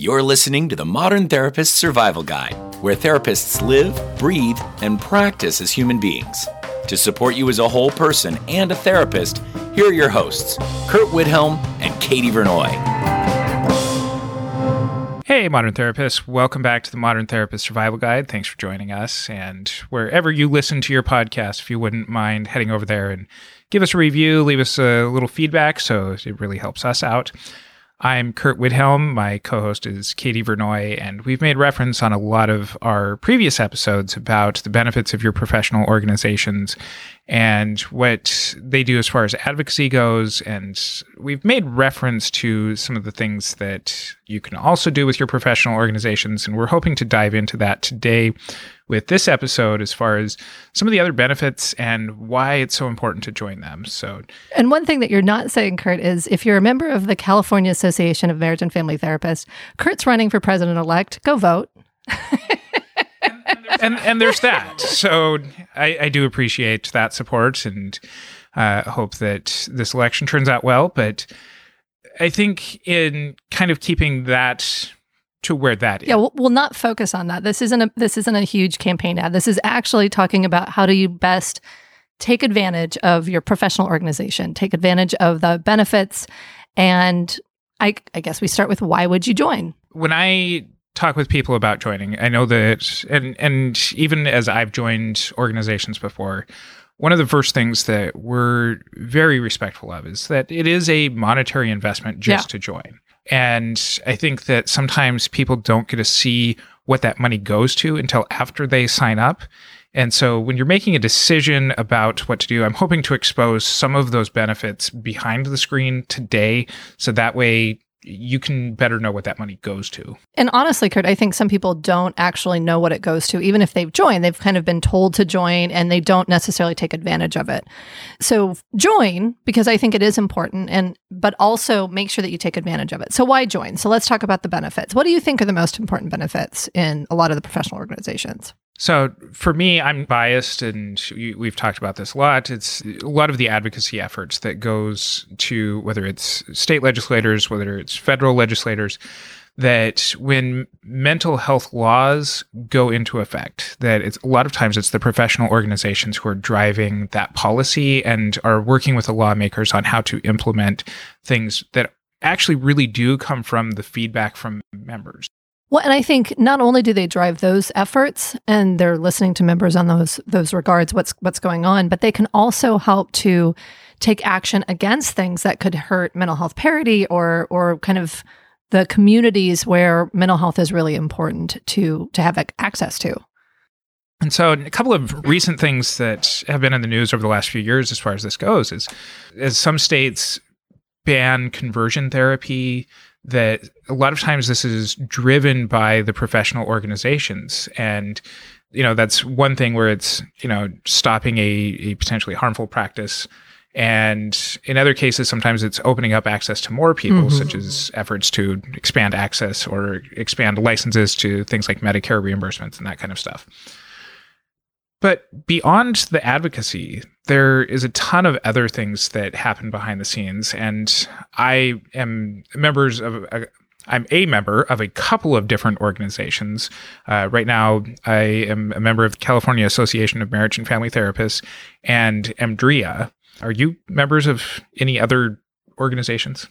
You're listening to the Modern Therapist Survival Guide, where therapists live, breathe, and practice as human beings. To support you as a whole person and a therapist, here are your hosts, Curt Widhalm and Katie Vernoy. Hey, Modern Therapists. Welcome back to the Modern Therapist Survival Guide. Thanks for joining us. And wherever you listen to your podcast, if you wouldn't mind heading over there and give us a review, leave us a little feedback, so it really helps us out. I'm Curt Widhalm. My co host is Katie Vernoy, and we've made reference on a lot of our previous episodes about the benefits of your professional organizations and what they do as far as advocacy goes. And we've made reference to some of the things that you can also do with your professional organizations. And we're hoping to dive into that today with this episode as far as some of the other benefits and why it's so important to join them. So, and one thing that you're not saying, Curt, is if you're a member of the California Association of Marriage and Family Therapists, Curt's running for president elect. Go vote. and and there's that. So I, I do appreciate that support and uh, hope that this election turns out well. But I think in kind of keeping that to where that is. Yeah, we'll, we'll not focus on that. This isn't a this isn't a huge campaign ad. This is actually talking about how do you best take advantage of your professional organization, take advantage of the benefits, and I, I guess we start with why would you join? When I talk with people about joining, I know that, and and even as I've joined organizations before, one of the first things that we're very respectful of is that it is a monetary investment just yeah. to join. And I think that sometimes people don't get to see what that money goes to until after they sign up. And so when you're making a decision about what to do, I'm hoping to expose some of those benefits behind the screen today. So that way you can better know what that money goes to. And honestly, Curt, I think some people don't actually know what it goes to. Even if they've joined, they've kind of been told to join and they don't necessarily take advantage of it. So join because I think it is important and but also make sure that you take advantage of it. So why join? So let's talk about the benefits. What do you think are the most important benefits in a lot of the professional organizations? So for me, I'm biased, and we've talked about this a lot. It's a lot of the advocacy efforts that goes to whether it's state legislators, whether it's federal legislators, that when mental health laws go into effect, that it's a lot of times it's the professional organizations who are driving that policy and are working with the lawmakers on how to implement things that actually really do come from the feedback from members. Well, and I think not only do they drive those efforts and they're listening to members on those those regards, what's what's going on, but they can also help to take action against things that could hurt mental health parity or or kind of the communities where mental health is really important to to have access to. And so, a couple of recent things that have been in the news over the last few years, as far as this goes, is as some states ban conversion therapy that a lot of times this is driven by the professional organizations. And you know that's one thing where it's you know stopping a, a potentially harmful practice. And in other cases sometimes it's opening up access to more people mm-hmm. such as efforts to expand access or expand licenses to things like medicare reimbursements and that kind of stuff. But beyond the advocacy, there is a ton of other things that happen behind the scenes. And I am members of, a, I'm a member of a couple of different organizations. Uh, right now, I am a member of the California Association of Marriage and Family Therapists and EMDRIA. Are you members of any other organizations?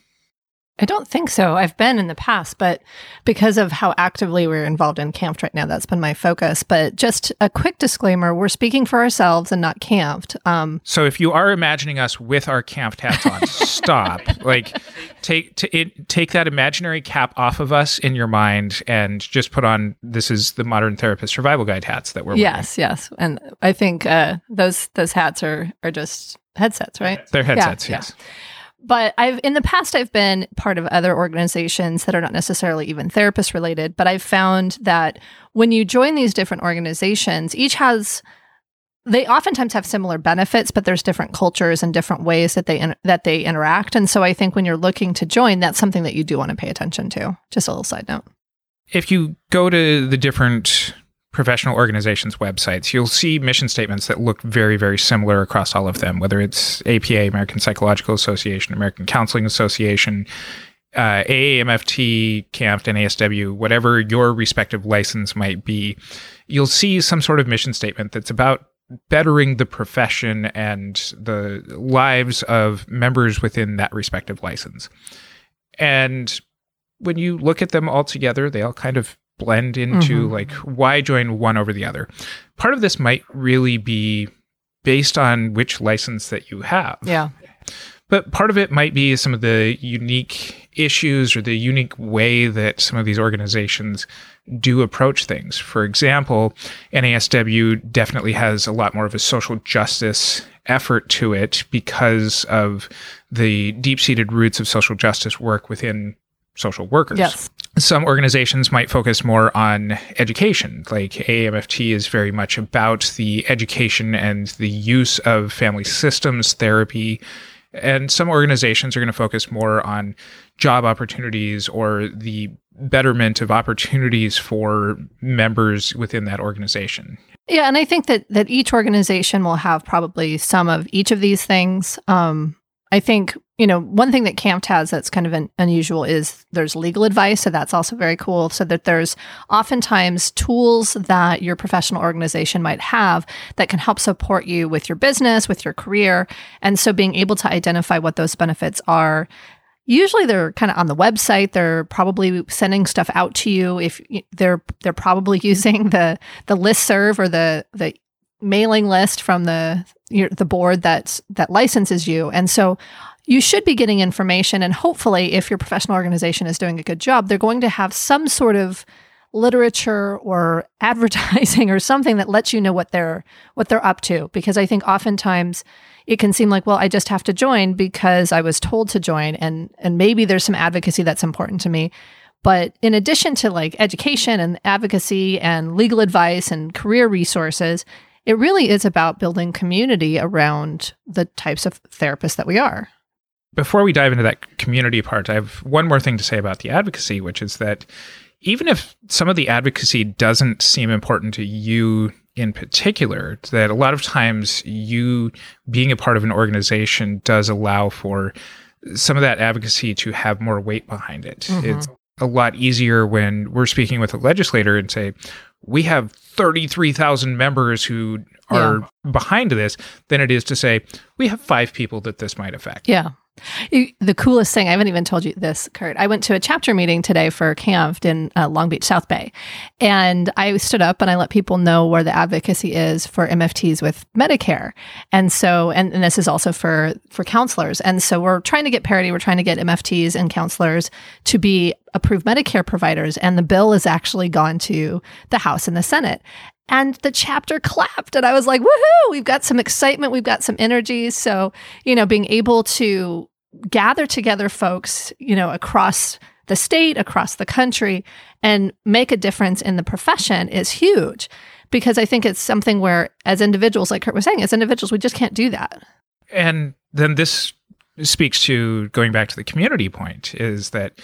I don't think so. I've been in the past, but because of how actively we're involved in CAMFT right now, that's been my focus. But just a quick disclaimer we're speaking for ourselves and not CAMFT. Um, so if you are imagining us with our CAMFT hats on, stop. Like, take, t- it, take that imaginary cap off of us in your mind and just put on this is the Modern Therapist Survival Guide hats that we're yes, wearing. Yes, yes. And I think uh, those, those hats are, are just headsets, right? They're headsets, yeah, yes. Yeah but I've in the past I've been part of other organizations that are not necessarily even therapist related, but I've found that when you join these different organizations, each has they oftentimes have similar benefits, but there's different cultures and different ways that they in, that they interact. And so I think when you're looking to join, that's something that you do want to pay attention to. Just a little side note. If you go to the different professional organizations' websites, you'll see mission statements that look very, very similar across all of them, whether it's APA, American Psychological Association, American Counseling Association, uh, AAMFT, CAMFT, and NASW, whatever your respective license might be, you'll see some sort of mission statement that's about bettering the profession and the lives of members within that respective license. And when you look at them all together, they all kind of blend into mm-hmm. like why join one over the other. Part of this might really be based on which license that you have. Yeah. But part of it might be some of the unique issues or the unique way that some of these organizations do approach things. For example, NASW definitely has a lot more of a social justice effort to it because of the deep seated roots of social justice work within social workers. Yes. Some organizations might focus more on education, like AAMFT is very much about the education and the use of family systems therapy. And some organizations are going to focus more on job opportunities or the betterment of opportunities for members within that organization. Yeah, and I think that that each organization will have probably some of each of these things. Um, I think you know one thing that CAMFT has that's kind of an, unusual is there's legal advice, so that's also very cool. So that there's oftentimes tools that your professional organization might have that can help support you with your business, with your career, and so being able to identify what those benefits are usually they're kind of on the website. They're probably sending stuff out to you. If they're they're probably using the the list serve or the the mailing list from the the board that's that licenses you. And so you should be getting information and hopefully if your professional organization is doing a good job they're going to have some sort of literature or advertising or something that lets you know what they're what they're up to because i think oftentimes it can seem like, well, I just have to join because I was told to join and and maybe there's some advocacy that's important to me. But in addition to like education and advocacy and legal advice and career resources, it really is about building community around the types of therapists that we are. Before we dive into that community part, I have one more thing to say about the advocacy, which is that even if some of the advocacy doesn't seem important to you in particular that a lot of times you being a part of an organization does allow for some of that advocacy to have more weight behind it. Mm-hmm. It's a lot easier when we're speaking with a legislator and say, we have 33,000 members who are yeah. behind this than it is to say, we have five people that this might affect. Yeah. The coolest thing, I haven't even told you this, Curt. I went to a chapter meeting today for CAMFT in uh, Long Beach, South Bay. And I stood up and I let people know where the advocacy is for MFTs with Medicare. And so, and, and this is also for, for counselors. And so we're trying to get parity. We're trying to get MFTs and counselors to be approved Medicare providers. And the bill has actually gone to the House and the Senate and the chapter clapped and i was like woohoo we've got some excitement we've got some energy. So you know being able to gather together folks you know across the state across the country and make a difference in the profession is huge. Because i think it's something where as individuals like curt was saying as individuals we just can't do that. And then this speaks to going back to the community point is that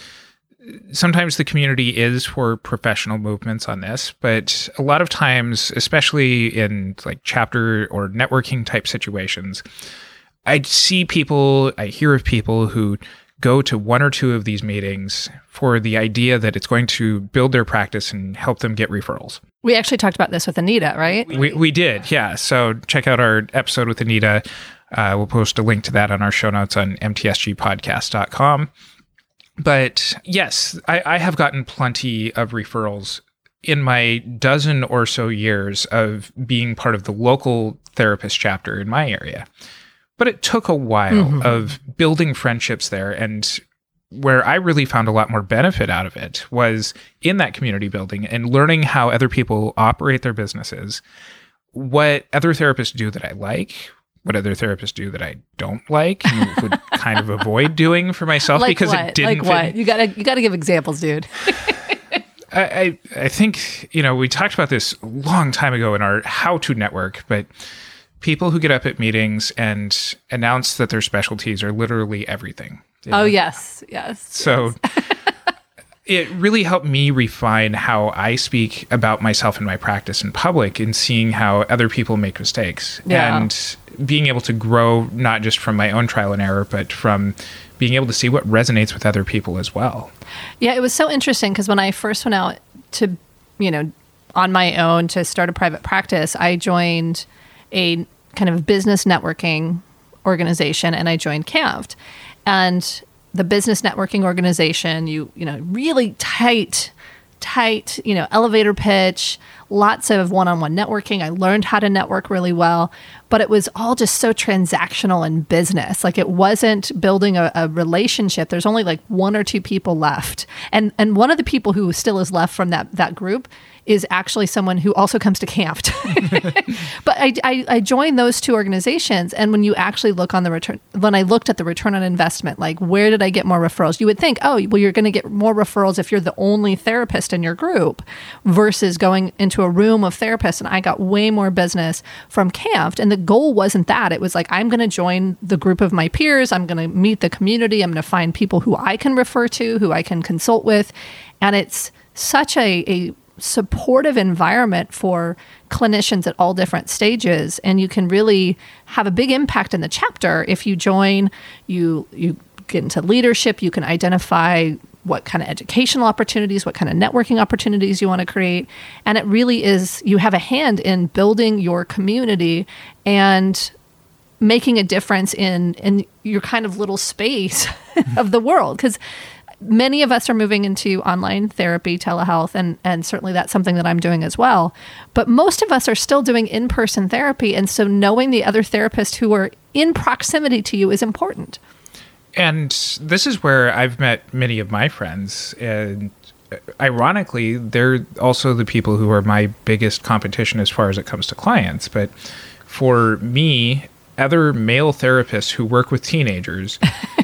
sometimes the community is for professional movements on this, but a lot of times, especially in like chapter or networking type situations, I see people, I hear of people who go to one or two of these meetings for the idea that it's going to build their practice and help them get referrals. We actually talked about this with Anita, right? We, we did, yeah. So check out our episode with Anita. Uh, we'll post a link to that on our show notes on mtsgpodcast.com. But yes, I, I have gotten plenty of referrals in my dozen or so years of being part of the local therapist chapter in my area. But it took a while mm-hmm. of building friendships there. And where I really found a lot more benefit out of it was in that community building and learning how other people operate their businesses, what other therapists do that I like, what other therapists do that I don't like and would kind of avoid doing for myself like because what? it didn't. Like what? You gotta you gotta give examples, dude. I, I, I think you know we talked about this a long time ago in our how to network, but people who get up at meetings and announce that their specialties are literally everything. Oh yes, yes. So. Yes. it really helped me refine how I speak about myself and my practice in public and seeing how other people make mistakes. Yeah. And being able to grow not just from my own trial and error, but from being able to see what resonates with other people as well. Yeah, it was so interesting because when I first went out to, you know, on my own to start a private practice, I joined a kind of business networking organization and I joined CAMFT. And the business networking organization, you, you know, really tight, tight, you know, elevator pitch, lots of one on one networking. I learned how to network really well, but it was all just so transactional and business. Like it wasn't building a, a, relationship. There's only like one or two people left. And and one of the people who still is left from that that group is actually someone who also comes to CAMFT. but I, I, I, joined those two organizations. And when you actually look on the return, when I looked at the return on investment, like where did I get more referrals? You would think, oh, well, you're going to get more referrals if you're the only therapist in your group versus going into a room of therapists. And I got way more business from CAMFT. And the goal wasn't that. It was like, I'm going to join the group of my peers. I'm going to meet the community. I'm going to find people who I can refer to, who I can consult with. And it's such a, a supportive environment for clinicians at all different stages and you can really have a big impact in the chapter. If you join you you get into leadership you can identify what kind of educational opportunities what kind of networking opportunities you want to create. And it really is you have a hand in building your community and making a difference in in your kind of little space of the world. Because many of us are moving into online therapy, telehealth, and, and certainly that's something that I'm doing as well. But most of us are still doing in person therapy. And so knowing the other therapists who are in proximity to you is important. And this is where I've met many of my friends. And ironically, they're also the people who are my biggest competition as far as it comes to clients. But for me, other male therapists who work with teenagers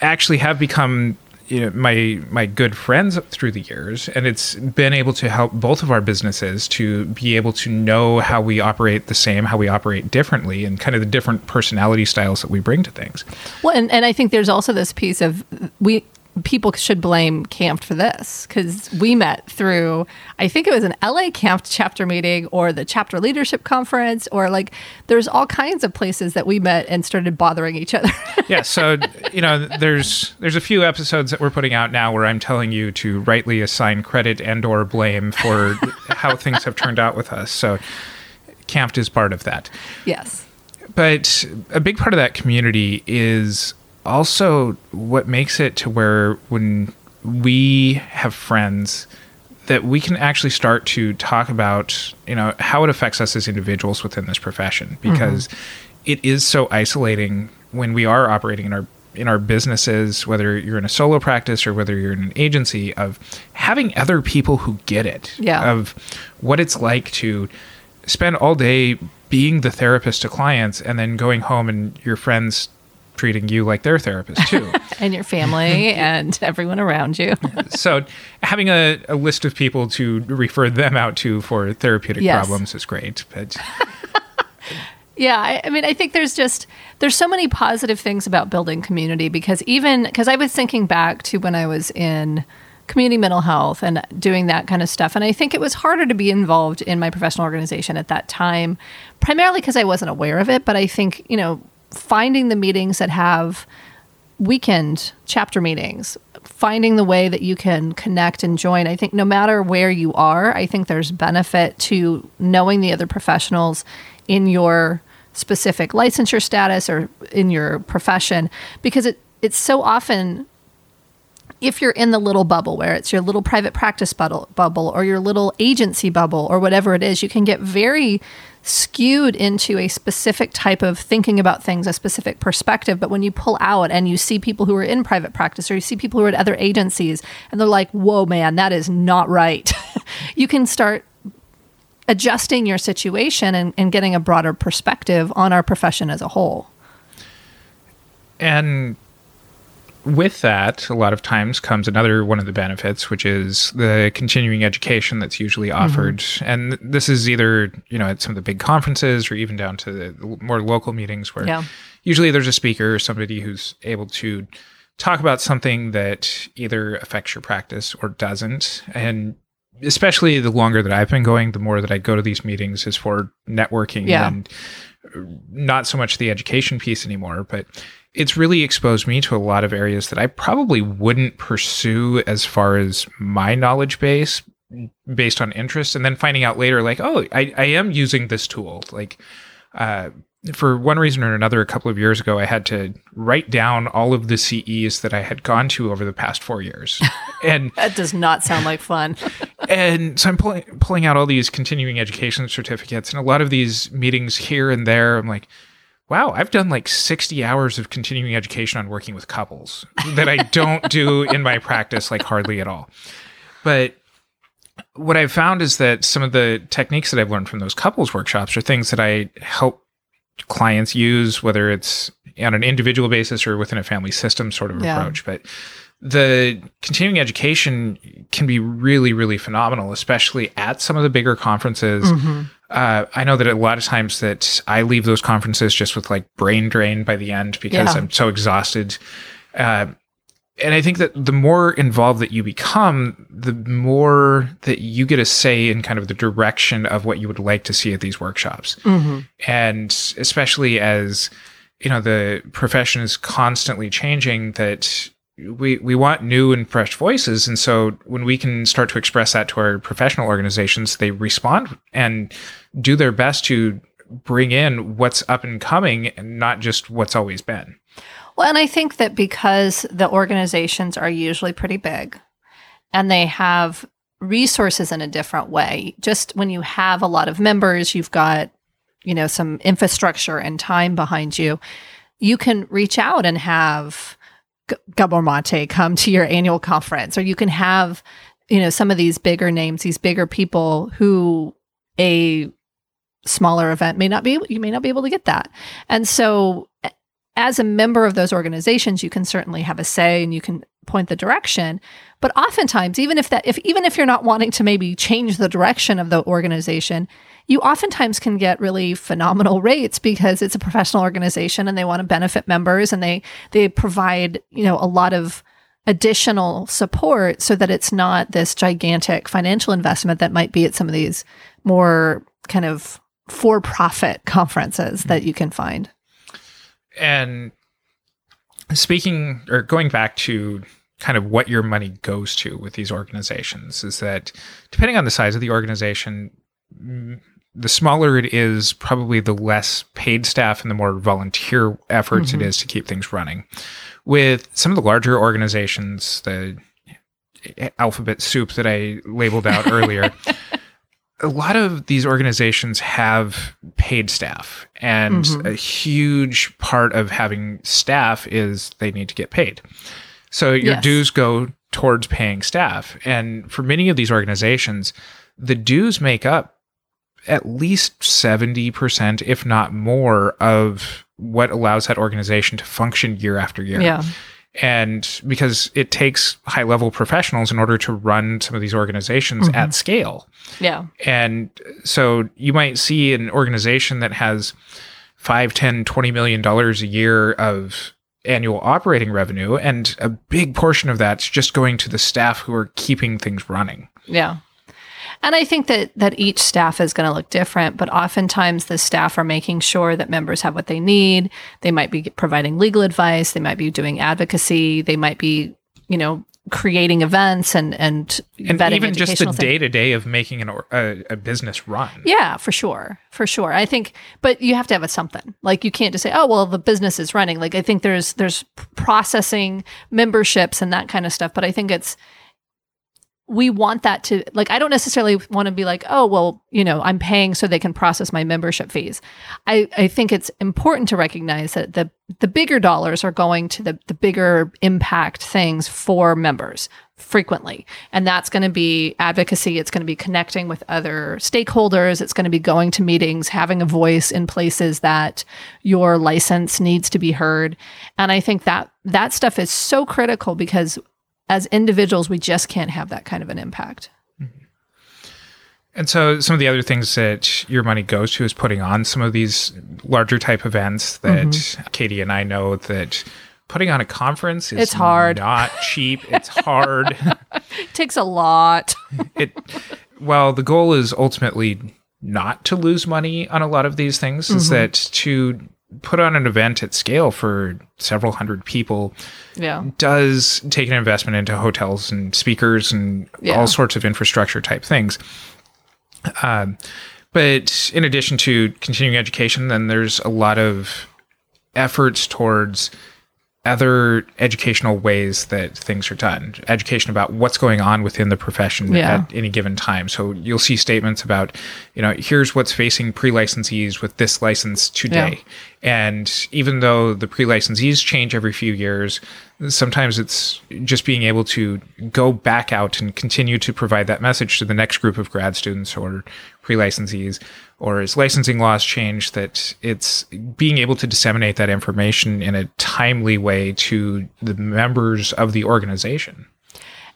actually have become you know my my good friends through the years and it's been able to help both of our businesses to be able to know how we operate the same how we operate differently and kind of the different personality styles that we bring to things. Well and, and i think there's also this piece of we people should blame CAMFT for this because we met through, I think it was an LA CAMFT chapter meeting or the chapter leadership conference, or like there's all kinds of places that we met and started bothering each other. yeah. So, you know, there's, there's a few episodes that we're putting out now where I'm telling you to rightly assign credit and or blame for how things have turned out with us. So CAMFT is part of that. Yes. But a big part of that community is also what makes it to where when we have friends that we can actually start to talk about you know how it affects us as individuals within this profession because mm-hmm. it is so isolating when we are operating in our in our businesses whether you're in a solo practice or whether you're in an agency of having other people who get it yeah. of what it's like to spend all day being the therapist to clients and then going home and your friends treating you like their therapist too. and your family and everyone around you. so having a, a, list of people to refer them out to for therapeutic yes. problems is great. But Yeah, I, I, mean, I think there's just there's so many positive things about building community because even because I was thinking back to when I was in community mental health and doing that kind of stuff, and I think it was harder to be involved in my professional organization at that time, primarily because I wasn't aware of it. But I think you know finding the meetings that have weekend chapter meetings, finding the way that you can connect and join. I think no matter where you are, I think there's benefit to knowing the other professionals in your specific licensure status or in your profession because it it's so often if you're in the little bubble where it's your little private practice bubble, bubble or your little agency bubble or whatever it is, you can get very skewed into a specific type of thinking about things, a specific perspective. But when you pull out and you see people who are in private practice or you see people who are at other agencies and they're like, whoa, man, that is not right, you can start adjusting your situation and, and getting a broader perspective on our profession as a whole. And with that, a lot of times comes another one of the benefits, which is the continuing education that's usually mm-hmm. offered. Mm-hmm. And this is either, you know, at some of the big conferences or even down to the more local meetings where yeah. usually there's a speaker or somebody who's able to talk about something that either affects your practice or doesn't. And especially the longer that I've been going, the more that I go to these meetings is for networking yeah. and not so much the education piece anymore, but it's really exposed me to a lot of areas that I probably wouldn't pursue as far as my knowledge base based on interest and then finding out later like oh i, I am using this tool. Like uh, for one reason or another a couple of years ago i had to write down all of the ces that i had gone to over the past four years. And that does not sound like fun. And so i'm pulling pulling out all these continuing education certificates and a lot of these meetings here and there i'm like wow i've done like 60 hours of continuing education on working with couples that i don't do in my practice like hardly at all but what I've found is that some of the techniques that I've learned from those couples workshops are things that I help clients use, whether it's on an individual basis or within a family system sort of yeah. approach. But the continuing education can be really, really phenomenal, especially at some of the bigger conferences. Mm-hmm. Uh, I know that a lot of times that I leave those conferences just with like brain drain by the end because yeah. I'm so exhausted. Uh, and I think that the more involved that you become, the more that you get a say in kind of the direction of what you would like to see at these workshops. Mm-hmm. And especially as, you know, the profession is constantly changing, that we, we want new and fresh voices. And so when we can start to express that to our professional organizations, they respond and do their best to bring in what's up and coming and not just what's always been. Well, and I think that because the organizations are usually pretty big and they have resources in a different way, just when you have a lot of members, you've got, you know, some infrastructure and time behind you, you can reach out and have Gabor Mate come to your annual conference, or you can have, you know, some of these bigger names, these bigger people who a smaller event may not be you may not be able to get that. And so as a member of those organizations, you can certainly have a say and you can point the direction. But oftentimes, even if that, if even if you're not wanting to maybe change the direction of the organization, you oftentimes can get really phenomenal rates because it's a professional organization and they want to benefit members and they they provide you know a lot of additional support so that it's not this gigantic financial investment that might be at some of these more kind of for profit conferences that you can find and speaking or going back to kind of what your money goes to with these organizations is that depending on the size of the organization the smaller it is probably the less paid staff and the more volunteer efforts mm-hmm. it is to keep things running with some of the larger organizations the alphabet soup that i labeled out earlier a lot of these organizations have paid staff, and mm-hmm. a huge part of having staff is they need to get paid. So your yes. dues go towards paying staff. And for many of these organizations, the dues make up at least 70%, if not more, of what allows that organization to function year after year. Yeah and because it takes high level professionals in order to run some of these organizations mm-hmm. at scale. Yeah. And so you might see an organization that has 5, 10, 20 million dollars a year of annual operating revenue and a big portion of that's just going to the staff who are keeping things running. Yeah. And I think that that each staff is going to look different, but oftentimes the staff are making sure that members have what they need. They might be providing legal advice, they might be doing advocacy, they might be, you know, creating events and and, and even just the day to day of making an a, a, business run. Yeah, for sure, for sure. I think, but you have to have a something. Like you can't just say, "Oh, well, the business is running." Like I think there's there's processing memberships and that kind of stuff. But I think it's we want that to like i don't necessarily want to be like oh well you know i'm paying so they can process my membership fees. I i think it's important to recognize that the the bigger dollars are going to the the bigger impact things for members frequently. And that's going to be advocacy it's going to be connecting with other stakeholders it's going to be going to meetings having a voice in places that your license needs to be heard. And i think that that stuff is so critical because as individuals, we just can't have that kind of an impact. Mm-hmm. And so, some of the other things that your money goes to is putting on some of these larger type events that mm-hmm. Katie and I know that putting on a conference is it's hard. not cheap. It's hard. it takes a lot. it well, the goal is ultimately not to lose money on a lot of these things. Mm-hmm. Is that to put on an event at scale for several hundred people Yeah. does take an investment into hotels and speakers and Yeah. all sorts of infrastructure type things. Um, but in addition to continuing education, then there's a lot of efforts towards other educational ways that things are done. Education about what's going on within the profession Yeah. at any given time. So you'll see statements about, you know, here's what's facing pre-licensees with this license today. And even though the pre-licensees change every few years, sometimes it's just being able to go back out and continue to provide that message to the next group of grad students or pre-licensees. Or as licensing laws change that it's being able to disseminate that information in a timely way to the members of the organization.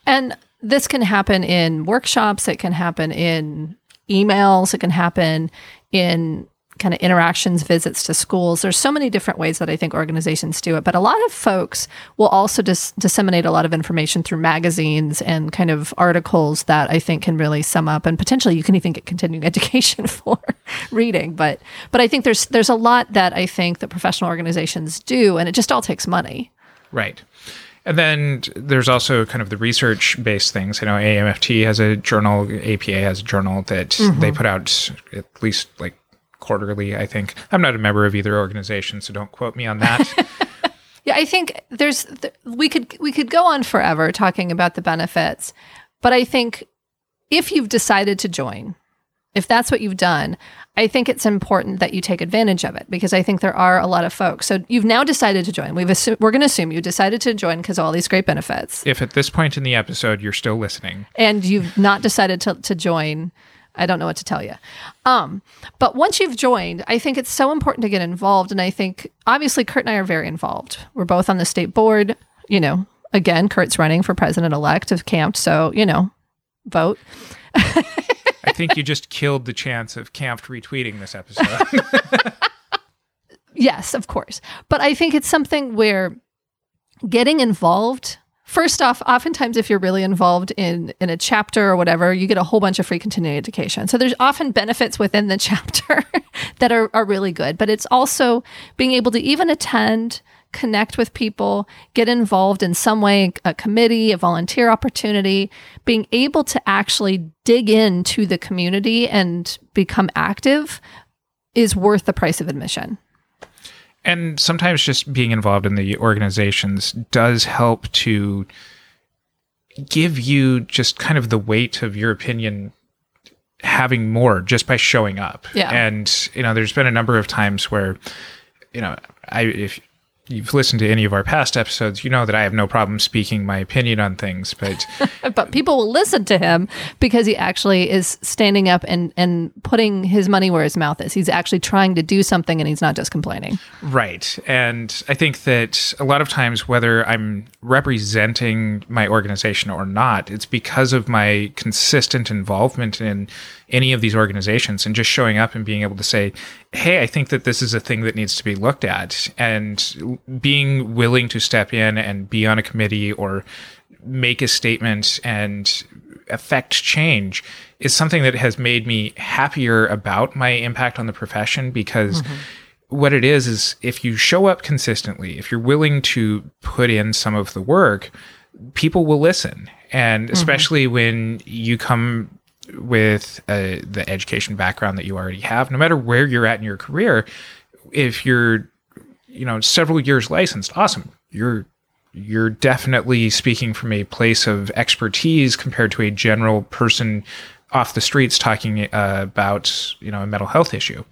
And this can happen in workshops, it can happen in emails, it can happen in kind of interactions, visits to schools. There's so many different ways that I think organizations do it, but a lot of folks will also dis- disseminate a lot of information through magazines and kind of articles that I think can really sum up and potentially you can even get continuing education for reading. But but I think there's there's a lot that I think that professional organizations do and it just all takes money. Right. And then there's also kind of the research based things. I know AAMFT has a journal, APA has a journal that mm-hmm. they put out at least like quarterly, I think. I'm not a member of either organization, so don't quote me on that. Yeah, I think there's th- we could we could go on forever talking about the benefits, but I think if you've decided to join, if that's what you've done, I think it's important that you take advantage of it because I think there are a lot of folks. So you've now decided to join. We've assu- we're going to assume you decided to join because all these great benefits, if at this point in the episode you're still listening, and you've not decided to to join. I don't know what to tell you. Um, but once you've joined, I think it's so important to get involved. And I think obviously Curt and I are very involved. We're both on the state board. You know, again, Curt's running for president elect of CAMFT. So, you know, vote. I think you just killed the chance of CAMFT retweeting this episode. Yes, of course. But I think it's something where getting involved first off oftentimes if you're really involved in in a chapter or whatever you get a whole bunch of free continuing education. So there's often benefits within the chapter that are, are really good but it's also being able to even attend connect with people get involved in some way a committee a volunteer opportunity being able to actually dig into the community and become active is worth the price of admission and sometimes just being involved in the organizations does help to give you just kind of the weight of your opinion having more just by showing up. Yeah. And you know, there's been a number of times where you know, I if you've listened to any of our past episodes, you know that I have no problem speaking my opinion on things, but but people will listen to him because he actually is standing up and and putting his money where his mouth is. He's actually trying to do something and he's not just complaining. Right. And I think that a lot of times, whether I'm representing my organization or not, it's because of my consistent involvement in any of these organizations and just showing up and being able to say, hey, I think that this is a thing that needs to be looked at. And being willing to step in and be on a committee or make a statement and affect change is something that has made me happier about my impact on the profession because what it is is if you show up consistently, if you're willing to put in some of the work, people will listen. And especially when you come with uh, the education background that you already have, no matter where you're at in your career, if you're, you know, several years licensed, awesome. You're you're definitely speaking from a place of expertise compared to a general person off the streets talking uh, about you know a mental health issue.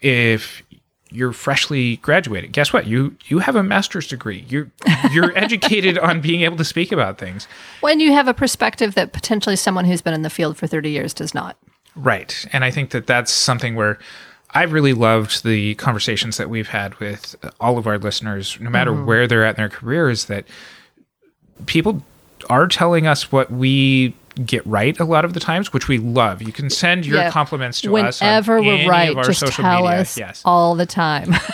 If you're freshly graduated, guess what? You you have a master's degree. You're you're educated on being able to speak about things. When you have a perspective that potentially someone who's been in the field for 30 years does not. Right. And I think that that's something where I've really loved the conversations that we've had with all of our listeners, no matter where they're at in their careers, that people are telling us what we get right a lot of the times, which we love. You can send your Yeah. compliments to us on Whenever we're right, of our just social tell media. us Yes. all the time.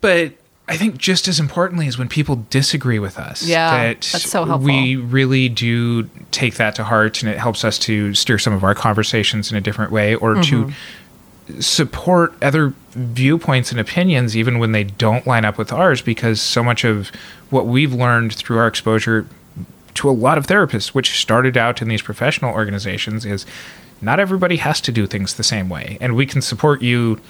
But I think just as importantly is when people disagree with us. Yeah, that that's so helpful. We really do take that to heart, and it helps us to steer some of our conversations in a different way, or Mm-hmm. to support other viewpoints and opinions even when they don't line up with ours because so much of what we've learned through our exposure to a lot of therapists which started out in these professional organizations is not everybody has to do things the same way. And we can support you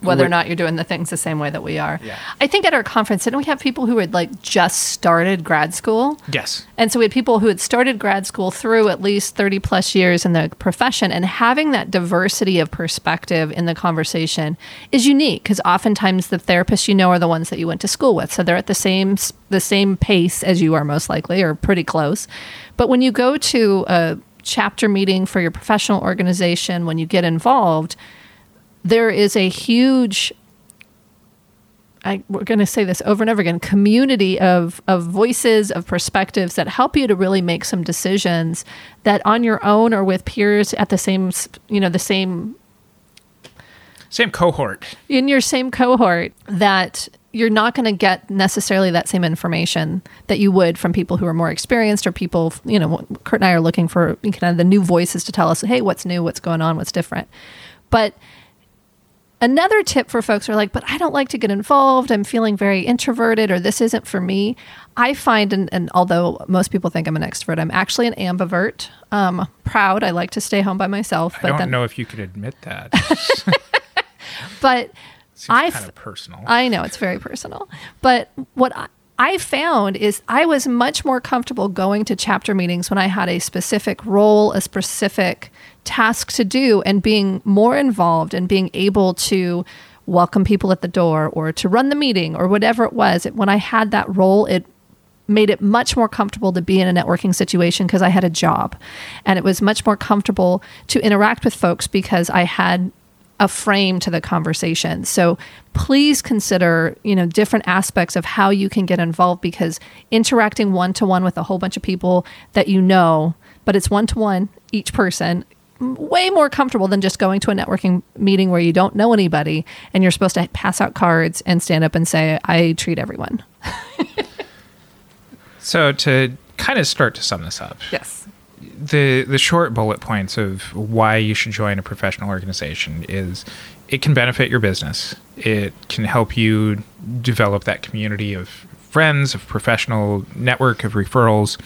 whether or not you're doing the things the same way that we are. Yeah. I think at our conference, didn't we have people who had like just started grad school? yes And so we had people who had started grad school through at least 30 plus years in the profession and having that diversity of perspective in the conversation is unique because oftentimes the therapists you know are the ones that you went to school with. So they're at the same the same pace as you are most likely or pretty close. But when you go to a chapter meeting for your professional organization when you get involved, there is a huge I, we're going to say this over and over again community of, of voices of perspectives that help you to really make some decisions that on your own or with peers at the same you know the same same cohort. In your same cohort that you're not going to get necessarily that same information that you would from people who are more experienced or people you know Curt and I are looking for kind of the new voices to tell us hey what's new? What's going on? What's different? But Another tip for folks who are like, but I don't like to get involved. I'm feeling very introverted, or this isn't for me. I find, and, and although most people think I'm an extrovert, I'm actually an ambivert. Um, proud. I like to stay home by myself. i don't then, know if you could admit that but I kind of personal I know it's very personal, but what I, I found is I was much more comfortable going to chapter meetings when I had a specific role, a specific task to do, and being more involved and being able to welcome people at the door or to run the meeting or whatever it was. When I had that role, it made it much more comfortable to be in a networking situation because I had a job. And it was much more comfortable to interact with folks because I had a frame to the conversation. So please consider, you know, different aspects of how you can get involved because interacting one to one with a whole bunch of people that you know, but it's one to one each person way more comfortable than just going to a networking meeting where you don't know anybody and you're supposed to pass out cards and stand up and say I treat everyone. so to kind of start to sum this up Yes. the the short bullet points of why you should join a professional organization is it can benefit your business. It can help you develop that community of friends, of professional network of referrals.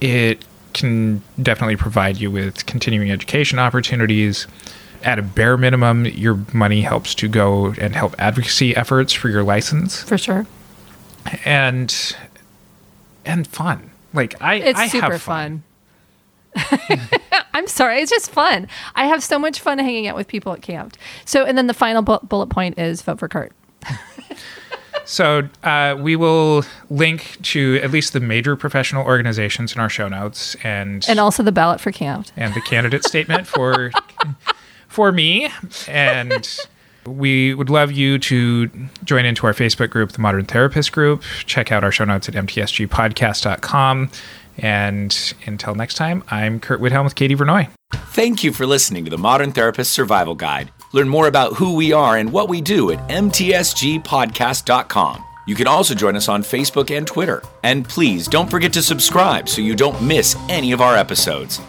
It can definitely provide you with continuing education opportunities. At a bare minimum, your money helps to go and help advocacy efforts for your license For sure. and and fun. Like I, It's I super have fun. fun. I'm sorry, it's just fun. I have so much fun hanging out with people at CAMFT. So, and then the final bu- bullet point is vote for Curt. So uh, we will link to at least the major professional organizations in our show notes, and And also the ballot for CAMFT. and the candidate statement for for me. And we would love you to join into our Facebook group, the Modern Therapist Group. Check out our show notes at mtsgpodcast.com. And until next time, I'm Curt Widhalm with Katie Vernoy. Thank you for listening to the Modern Therapist Survival Guide. Learn more about who we are and what we do at mtsgpodcast.com. You can also join us on Facebook and Twitter. And please don't forget to subscribe so you don't miss any of our episodes.